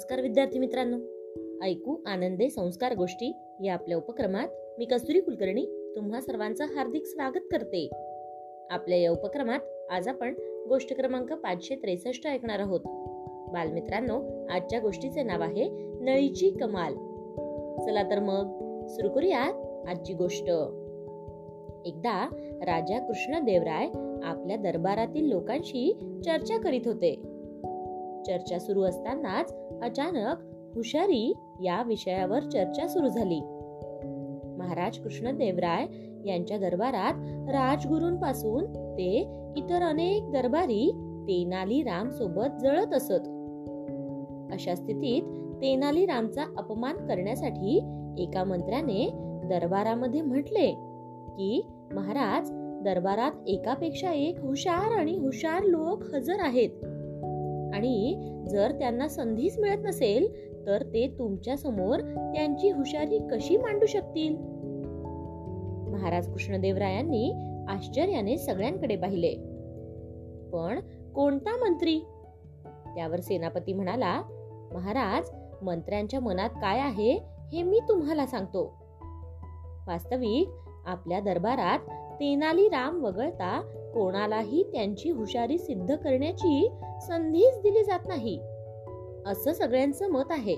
नमस्कार विद्यार्थी मित्रांनो. ऐकू आनंदे संस्कार गोष्टी या आपल्या उपक्रमात मी कस्तुरी कुलकर्णी तुम्हा सर्वांचं हार्दिक स्वागत करते. आपल्या या उपक्रमात आज आपण गोष्ट क्रमांक पाचशे त्रेसष्ट ऐकणार आहोत. बालमित्रांनो आजच्या गोष्टीचे नाव आहे नळीची कमाल. चला तर मग सुरू करूयात आजची गोष्ट. एकदा राजा कृष्णदेवराय आपल्या दरबारातील लोकांशी चर्चा करीत होते. चर्चा सुरू असतानाच अचानक हुशारी या विषयावर चर्चा सुरू झाली. महाराज कृष्णदेवराय यांच्या दरबारात राजगुरूंपासून ते इतर अनेक दरबारी तेनाली राम सोबत जळत असत. अशा स्थितीत तेनाली रामचा अपमान करण्यासाठी एका मंत्र्याने दरबारामध्ये म्हटले की महाराज दरबारात एकापेक्षा एक हुशार आणि हुशार लोक हजर आहेत. आणि जर त्यांना संधीच मिळत नसेल तर ते तुमच्यासमोर त्यांची हुशारी कशी मांडू शकतील? महाराज कृष्णदेवरायांनी आश्चर्याने सगळ्यांकडे पाहिले. पण कोणता मंत्री? त्यावर सेनापती म्हणाला महाराज मंत्र्यांच्या मनात काय आहे हे मी तुम्हाला सांगतो. वास्तविक आपल्या दरबारात तेनाली राम वगळता कोणालाही त्यांची हुशारी सिद्ध करण्याची संधीच दिली जात नाही. असं सगळ्यांचं मत आहे.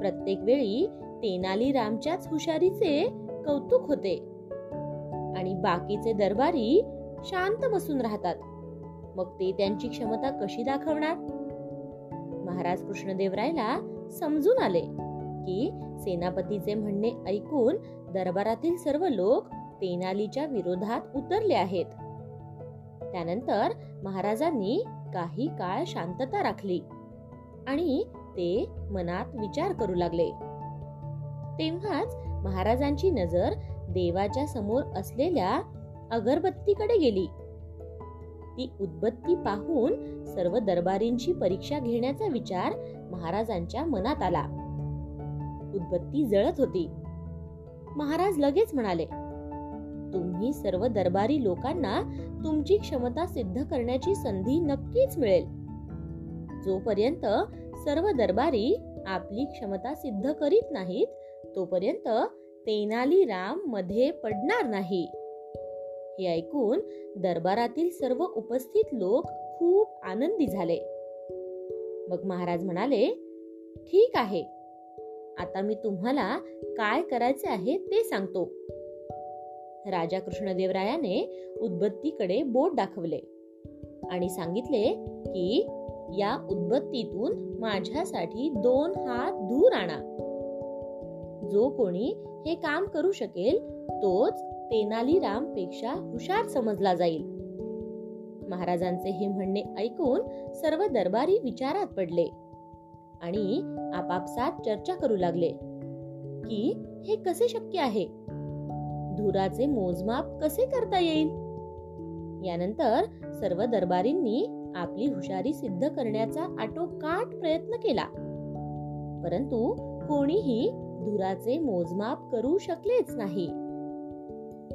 प्रत्येक वेळी तेनाली रामच्याच हुशारीचे कौतुक होते. आणि बाकीचे दरबारी शांत बसून राहतात. मग ते त्यांची क्षमता कशी दाखवणार? महाराज कृष्णदेवरायला समजून आले की सेनापतीचे म्हणणे ऐकून दरबारातील सर्व लोक तेनालीच्या विरोधात उतरले आहेत. त्यानंतर महाराजांनी काही काळ शांतता राखली आणि ते मनात विचार करू लागले. तेव्हाच महाराजांची नजर देवाच्या समोर असलेल्या अगरबत्तीकडे गेली. ती उदबत्ती पाहून सर्व दरबारींची परीक्षा घेण्याचा विचार महाराजांच्या मनात आला. उदबत्ती जळत होती. महाराज लगेच म्हणाले तुम्ही सर्व दरबारी लोकांना तुमची क्षमता सिद्ध करण्याची संधी नक्कीच मिळेल. जोपर्यंत सर्व दरबारी आपली क्षमता सिद्ध करीत नाहीत तोपर्यंत तेनाली राममध्ये पडणार नाही. हे ऐकून दरबारातील सर्व उपस्थित लोक खूप आनंदी झाले. मग महाराज म्हणाले ठीक आहे. आता मी तुम्हाला काय करायचे आहे ते सांगतो. राजा कृष्णदेवरायाने उदबत्तीकडे बोट दाखवले आणि सांगितले की या उदबत्तीतून माझ्यासाठी दोन हात दूर आणा. जो कोणी हे काम करू शकेल तोच तेनालीरामपेक्षा हुशार समजला जाईल. महाराजांचे हे म्हणणे ऐकून सर्व दरबारी विचारात पडले आणि आपापसात चर्चा करू लागले की हे कसे शक्य आहे? धुराचे मोजमाप कसे करता येईल? यानंतर सर्व दरबारींनी आपली हुशारी सिद्ध करण्याचा आटोकाट प्रयत्न केला. परंतु कोणीही धुराचे मोजमाप करू शकलेच नाही.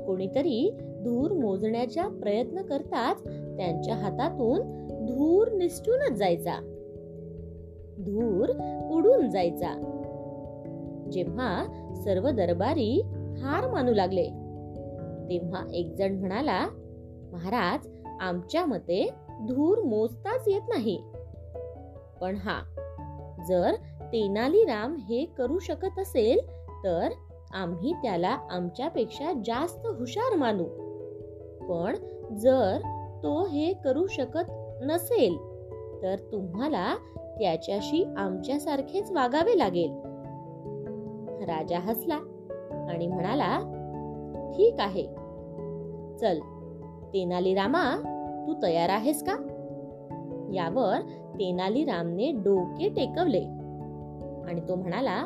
कोणीतरी धूर मोजण्याचा प्रयत्न करताच त्यांच्या हातातून धूर निसटूनच जायचा. धूर उडून जायचा. जेव्हा सर्व दरबारी हार मानू लागले. तेव्हा एक जण म्हणाला महाराज आमच्या मते धूर मोजताच येत नाही. पण हा जर तेनालीराम हे करू शकत असेल तर आम्ही त्याला आमच्यापेक्षा जास्त हुशार मानू. पण जर तो हे करू शकत नसेल तर तुम्हाला त्याच्याशी आमच्यासारखेच वागावे लागेल. राजा हसला. आणि म्हणाला ठीक आहे. चल तेनाली रामा तू तयार आहेस का? यावर तेनाली रामने डोके टेकवले आणि तो म्हणाला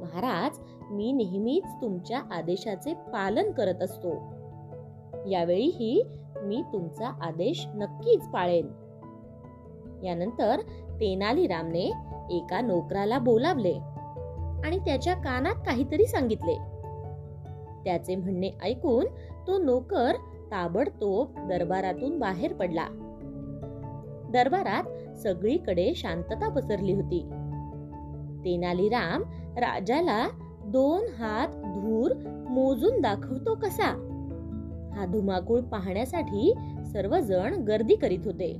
महाराज मी नेहमीच तुमच्या आदेशाचे पालन करत असतो. यावेळीही मी तुमचा आदेश नक्कीच पाळेन. यानंतर तेनाली रामने एका नोकराला बोलावले आणि त्याच्या कानात काहीतरी सांगितले. त्याचे म्हणणे ऐकून तो नोकर ताबडतोब दरबारातून बाहेर पडला. दरबारात सगळीकडे शांतता पसरली होती. तेनालीराम राजाला दोन हात धूर मोजून दाखवतो कसा? हा धुमाकूळ पाहण्यासाठी सर्वजण गर्दी करीत होते.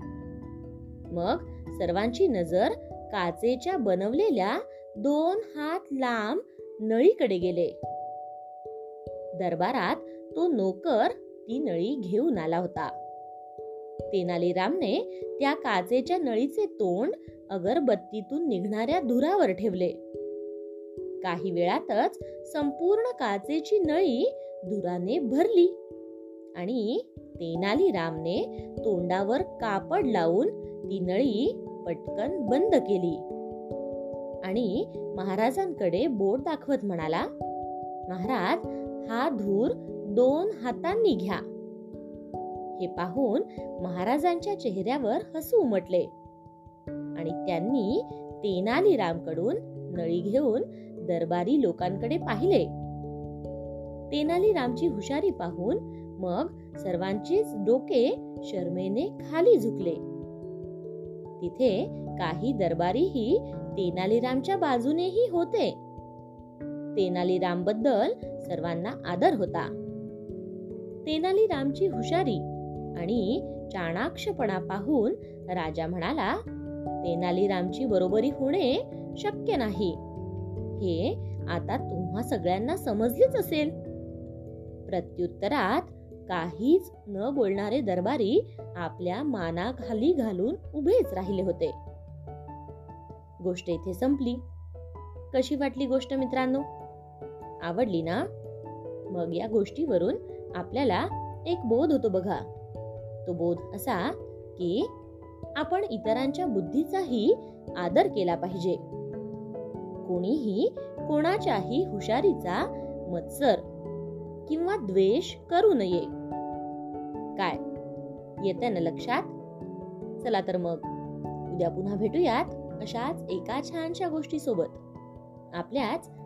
मग सर्वांची नजर काचेच्या बनवलेल्या दोन हात लांब नळीकडे गेले. दरबारात तो नोकर ती नळी घेऊन आला होता. तेनालीरामने त्या काचेच्या नळीचे तोंड अगरबत्तीतून निघणाऱ्या धुरावर ठेवले. काही वेळातच संपूर्ण काचेची नळी धुराने भरली आणि तेनालीरामने तोंडावर कापड लावून ती नळी पटकन बंद केली आणि महाराजांकडे बोट दाखवत म्हणाला महाराज हा धूर दोन हातांनी घ्या. हे पाहून महाराजांच्या चेहऱ्यावर हसू उमटले. आणि त्यांनी तेनालीरामकडून नळी घेऊन दरबारी लोकांकडे पाहिले. तेनालीरामची हुशारी पाहून मग सर्वांचेच डोके शर्मेने खाली झुकले. तिथे काही दरबारीही तेनालीरामच्या बाजूनेही होते. तेनालीरामबद्दल सर्वांना आदर होता. तेनालीरामची हुशारी आणि चाणाक्षपणा पाहून राजा म्हणाला तेनालीरामची बरोबरी होणे शक्य नाही. हे आता तुम्हा सगळ्यांना समजलेच असेल. प्रत्युत्तरात काहीच न बोलणारे दरबारी आपल्या मानाखाली घालून उभेच राहिले होते. गोष्ट इथे संपली. कशी वाटली गोष्ट मित्रांनो? आवडली ना? मग या गोष्टीवरून आपल्याला एक बोध होतो बघा. तो बोध असा की आपण इतरांच्या बुद्धीचाही आदर केला पाहिजे. कोणीही कोणाच्याही हुशारीचा मत्सर किंवा द्वेष करू नये. काय? येते ना लक्षात? चला तर मग. उद्या पुन्हा भेटूयात अशाच एका छानशा गोष्टी सोबत आपल्याच